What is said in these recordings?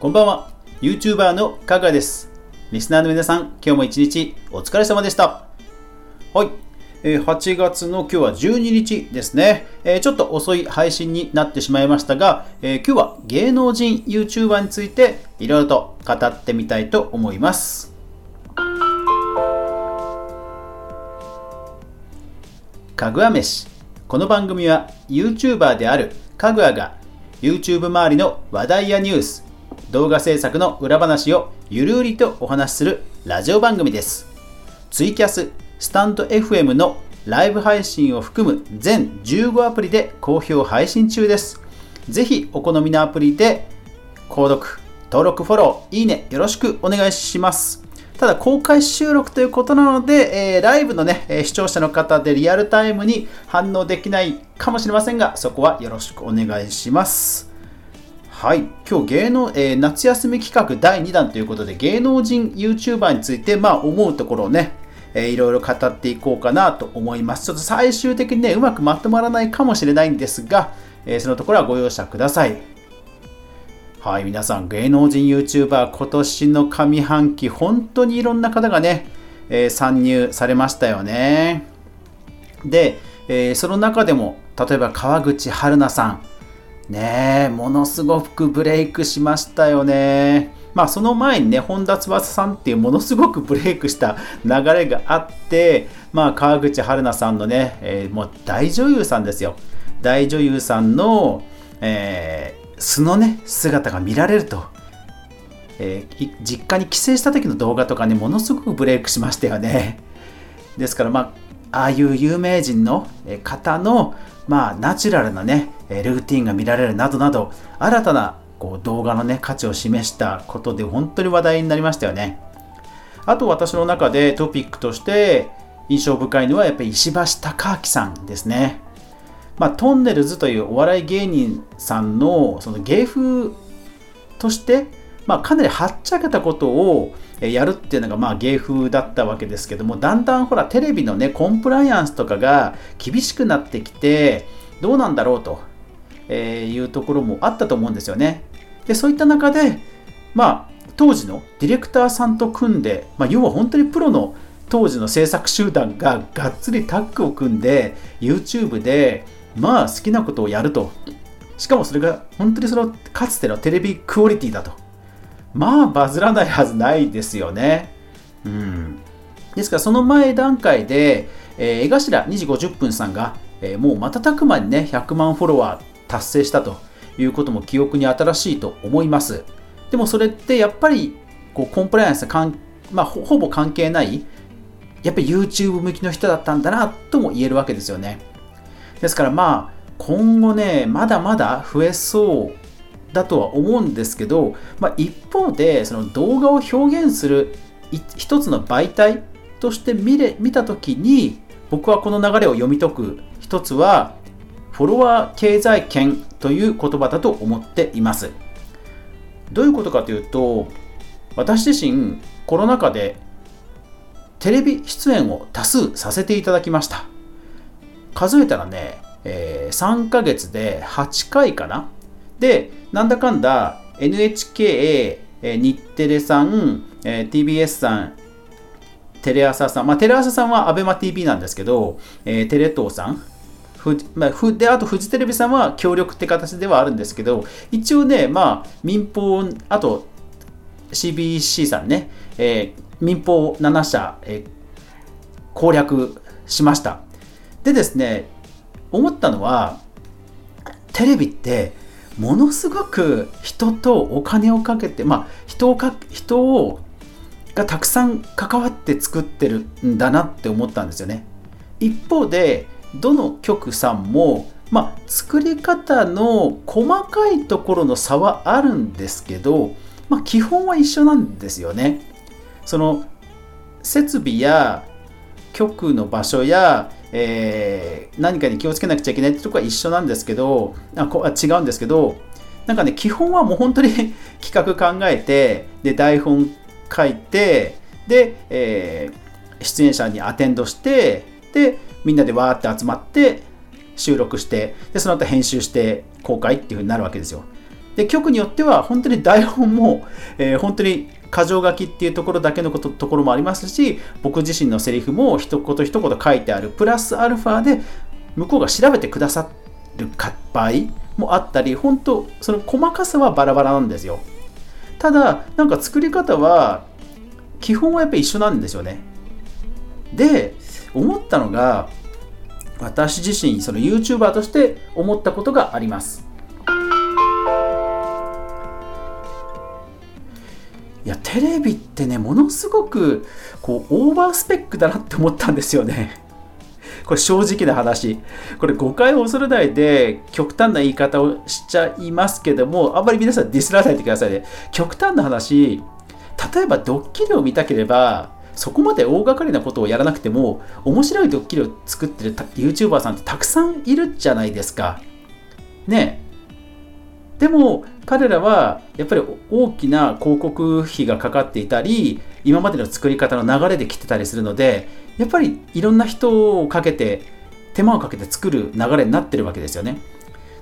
こんばんは YouTuber のかぐわですリスナーの皆さん今日も一日お疲れ様でしたはい8月の今日は12日ですね。ちょっと遅い配信になってしまいましたが、今日は芸能人 YouTuber についていろいろと語ってみたいと思います。かぐわ飯。この番組は YouTuber であるかぐわが YouTube 周りの話題やニュース、動画制作の裏話をゆるりとお話しするラジオ番組です。ツイキャス、スタンド FM のライブ配信を含む全15アプリで好評配信中です。ぜひお好みのアプリで購読、登録、フォロー、いいね、よろしくお願いします。ただ公開収録ということなので、えー、ライブのね、え視聴者の方でリアルタイムに反応できないかもしれませんが、そこはよろしくお願いします。はい、今日芸能、えー、夏休み企画第2弾ということで、芸能人 YouTuber について、まあ思うところをね、えー、いろいろ語っていこうかなと思います。ちょっと最終的にね、うまくまとまらないかもしれないんですが、えー、そのところはご容赦ください。はい、皆さん、芸能人 YouTuber、今年の上半期、本当にいろんな方がね、えー、参入されましたよね。で、え、その中でも、例えば川口春奈さん、ねものすごくブレイクしましたよね。まあその前にね、本田翼さんっていうものすごくブレイクした流れがあって、まあ川口春奈さんのね、えー、もう大女優さんですよ。大女優さんの、えー、素のね、姿が見られると。えー、実家に帰省した時の動画とかね、ものすごくブレイクしましたよね。ですからまあ、ああいう有名人の方の、まあ、ナチュラルなね、ルーティンが見られるなどなど、新たなこう動画のね、価値を示したことで本当に話題になりましたよね。あと私の中でトピックとして印象深いのはやっぱり石橋貴明さんですね。まあ、トンネルズというお笑い芸人さんのその芸風として、まあ、かなりはっちゃけたことをやるっていうのがまあ芸風だったわけですけどもだんだんほらテレビのねコンプライアンスとかが厳しくなってきてどうなんだろうとえーいうところもあったと思うんですよね。でそういった中で、まあ、当時のディレクターさんと組んで、まあ、要は本当にプロの当時の制作集団ががっつりタッグを組んで YouTube でまあ好きなことをやると。しかもそれが本当にそのかつてのテレビクオリティだと。まあバズらないはずないですよね。うん。ですからその前段階で、えー、江頭2時50分さんが、えー、もう瞬く間にね100万フォロワー達成したということも記憶に新しいと思います。でもそれってやっぱりこうコンプライアンスかん、まあ、ほぼ関係ないやっぱり YouTube 向きの人だったんだなとも言えるわけですよね。ですからまあ今後ねまだまだ増えそうだとは思うんですけど、まあ、一方でその動画を表現する一つの媒体として見れ見た時に僕はこの流れを読み解く一つはフォロワー経済圏という言葉だと思っています。どういうことかというと、私自身コロナ禍でテレビ出演を多数させていただきました。数えたらね、えー、3ヶ月で8回かな。で、なんだかんだ NHK、えー、日テレさん、えー、TBS さん、テレ朝さん、まあ、テレ朝さんは ABEMATV なんですけど、えー、テレ東さん、まあ、ふであとフジテレビさんは協力って形ではあるんですけど一応ねまあ民放あと CBC さんね、えー、民放7社、えー、攻略しました。でですね思ったのはテレビってものすごく人とお金をかけてまあ人をか人をがたくさん関わって作ってるんだなって思ったんですよね。一方でどの局さんも、まあ、作り方の細かいところの差はあるんですけど、まあ、基本は一緒なんですよね。その設備や局の場所や、えー、何かに気をつけなくちゃいけないってとこは一緒なんですけどあこ違うんですけどなんかね基本はもう本当に 企画考えてで台本書いてで、えー、出演者にアテンドしてでみんなでわーって集まって収録してでその後編集して公開っていう風になるわけですよ。で局によっては本当に台本も、えー、本当に箇条書きっていうところだけのことところもありますし僕自身のセリフも一言一言書いてあるプラスアルファで向こうが調べてくださる場合もあったり本当その細かさはバラバラなんですよ。ただなんか作り方は基本はやっぱり一緒なんですよね。で思ったのが私自身その YouTuber として思ったことがあります。いやテレビってねものすごくこうオーバースペックだなって思ったんですよね。これ正直な話。これ誤解を恐れないで極端な言い方をしちゃいますけどもあんまり皆さんディスらないでくださいね。極端な話例えばドッキリを見たければそこまで大掛かりなことをやらなくても面白いドッキリを作ってる YouTuber さんってたくさんいるじゃないですか。ねでも彼らはやっぱり大きな広告費がかかっていたり今までの作り方の流れで来てたりするのでやっぱりいろんな人をかけて手間をかけて作る流れになってるわけですよね。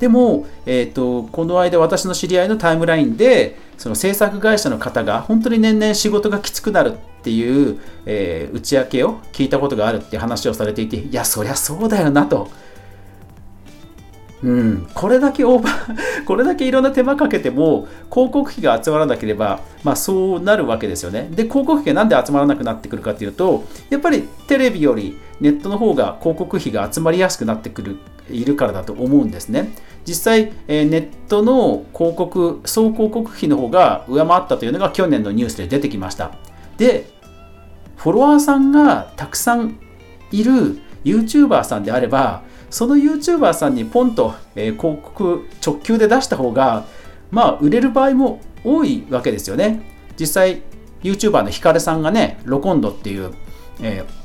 でも、えーと、この間私の知り合いのタイムラインでその制作会社の方が本当に年々仕事がきつくなるっていう、えー、打ち明けを聞いたことがあるって話をされていていやそりゃそうだよなと。うん、これだけオーバー これだけいろんな手間かけても広告費が集まらなければ、まあ、そうなるわけですよね。で広告費がなんで集まらなくなってくるかっていうとやっぱりテレビよりネットの方が広告費が集まりやすくなってくるいるからだと思うんですね。実際、えネットの広告、総広告費の方が上回ったというのが去年のニュースで出てきました。で、フォロワーさんがたくさんいる YouTuber さんであれば、その YouTuber さんにポンと、え広告直球で出した方が、まあ、売れる場合も多いわけですよね。実際、YouTuber のヒカルさんがね、ロコンドっていう、えー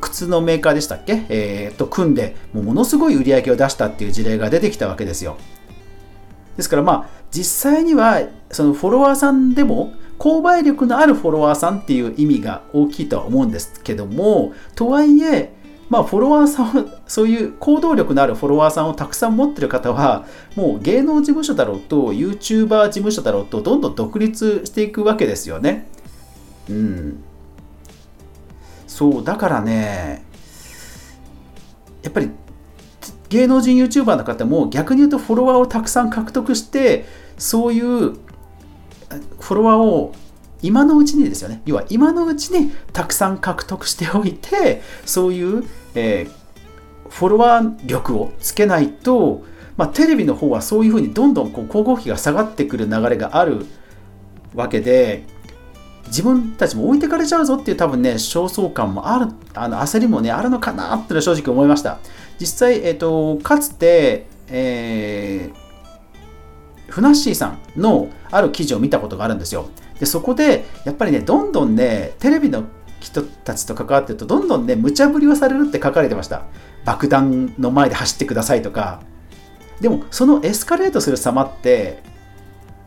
靴のメーカーでしたっけ、えー、と組んでもうものすごい売り上げを出したっていう事例が出てきたわけですよですからまあ実際にはそのフォロワーさんでも購買力のあるフォロワーさんっていう意味が大きいとは思うんですけどもとはいえまあ、フォロワーさんそういう行動力のあるフォロワーさんをたくさん持ってる方は、もう芸能事務所だろうと、YouTuber 事務所だろうと、どんどん独立していくわけですよね。うん。そうだからねやっぱり芸能人 YouTuber の方も逆に言うとフォロワーをたくさん獲得してそういうフォロワーを今のうちにですよね要は今のうちにたくさん獲得しておいてそういう、えー、フォロワー力をつけないと、まあ、テレビの方はそういうふうにどんどんこう広告費が下がってくる流れがあるわけで自分たちも置いてかれちゃうぞっていう多分ね、焦燥感もある、あの焦りもね、あるのかなって正直思いました。実際、えっ、ー、と、かつて、えー、ふなっしーさんのある記事を見たことがあるんですよ。で、そこで、やっぱりね、どんどんね、テレビの人たちと関わってると、どんどんね、無茶ぶりをされるって書かれてました。爆弾の前で走ってくださいとか。でも、そのエスカレートする様って、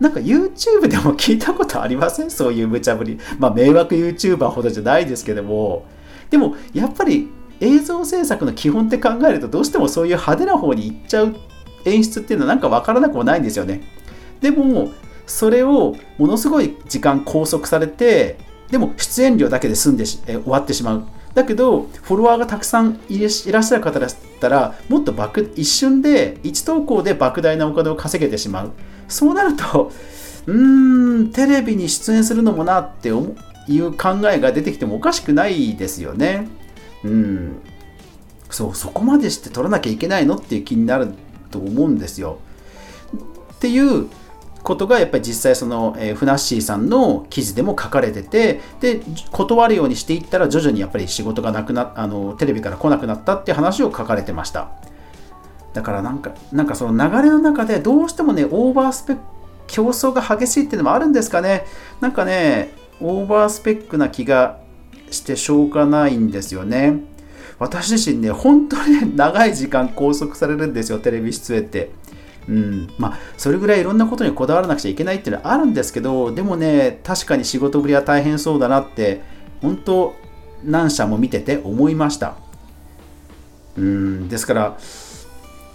なんか YouTube でも聞いたことありません？そういう無茶ぶり。まあ迷惑 YouTuber ほどじゃないですけども。でもやっぱり映像制作の基本って考えるとどうしてもそういう派手な方に行っちゃう演出っていうのはなんか分からなくもないんですよね。でもそれをものすごい時間拘束されてでも出演料だけで済んでえ終わってしまう。だけど、フォロワーがたくさんいらっしゃる方だったら、もっと一瞬で、1投稿で莫大なお金を稼げてしまう。そうなると、うーん、テレビに出演するのもなっていう考えが出てきてもおかしくないですよね。うん。そう、そこまでして取らなきゃいけないのっていう気になると思うんですよ。っていうことがやっぱり実際その、えー、ふなっしーさんの記事でも書かれててで断るようにしていったら徐々にやっぱり仕事がなくなあのテレビから来なくなったって話を書かれてました。だからなんか、なんかその流れの中でどうしてもね、オーバースペック、競争が激しいっていうのもあるんですかね。なんかね、オーバースペックな気がしてしょうがないんですよね。私自身ね、本当に、長い時間拘束されるんですよ、テレビ出演って。うん、まあ、それぐらいいろんなことにこだわらなくちゃいけないっていうのはあるんですけど、でもね、確かに仕事ぶりは大変そうだなって、本当、何社も見てて思いました。うん、ですから、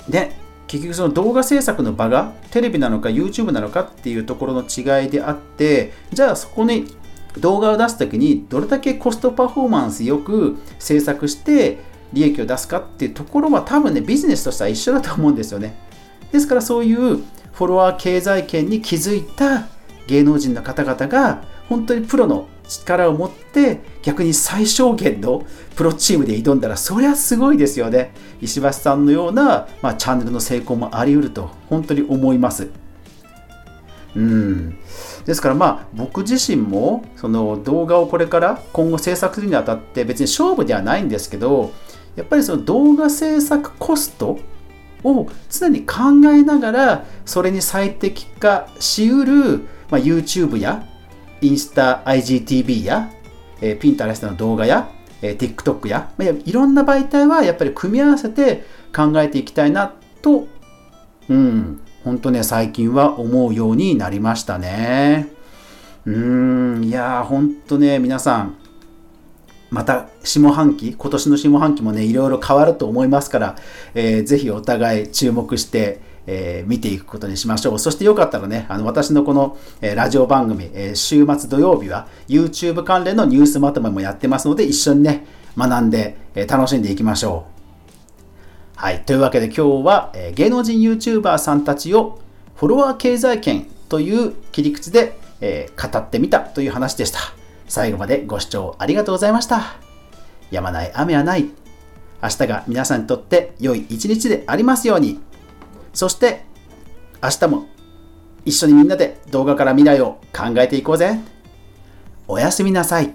で結局その動画制作の場がテレビなのか YouTube なのかっていうところの違いであってじゃあそこに動画を出す時にどれだけコストパフォーマンスよく制作して利益を出すかっていうところは多分ねビジネスとしては一緒だと思うんですよね。ですからそういうフォロワー経済圏に気づいた芸能人の方々が本当にプロの力を持って逆に最小限のプロチームで挑んだらそりゃすごいですよね。石橋さんのような、まあ、チャンネルの成功もあり得ると本当に思います。うん。ですからまあ僕自身もその動画をこれから今後制作するにあたって別に勝負ではないんですけどやっぱりその動画制作コストを常に考えながらそれに最適化しうる、まあ、YouTube やインスタ IGTV や、えー、Pinterest の動画や、えー、TikTok や、まあ、いろんな媒体はやっぱり組み合わせて考えていきたいなと、うん、本当ね、最近は思うようになりましたね。うーん、いやー、本当ね、皆さん、また下半期、今年の下半期もね、いろいろ変わると思いますから、えー、ぜひお互い注目して、えー、見ていくことにしましょう。そしてよかったらね、あの私のこの、えー、ラジオ番組、えー、週末土曜日は YouTube 関連のニュースまとめもやってますので、一緒にね、学んで、え楽しんでいきましょう。はい。というわけで今日は、え芸能人 YouTuber さんたちをフォロワー経済圏という切り口で、え語ってみたという話でした。最後までご視聴ありがとうございました。やまない雨はない。明日が皆さんにとって良い一日でありますように。そして明日も一緒にみんなで動画から未来を考えていこうぜ。おやすみなさい。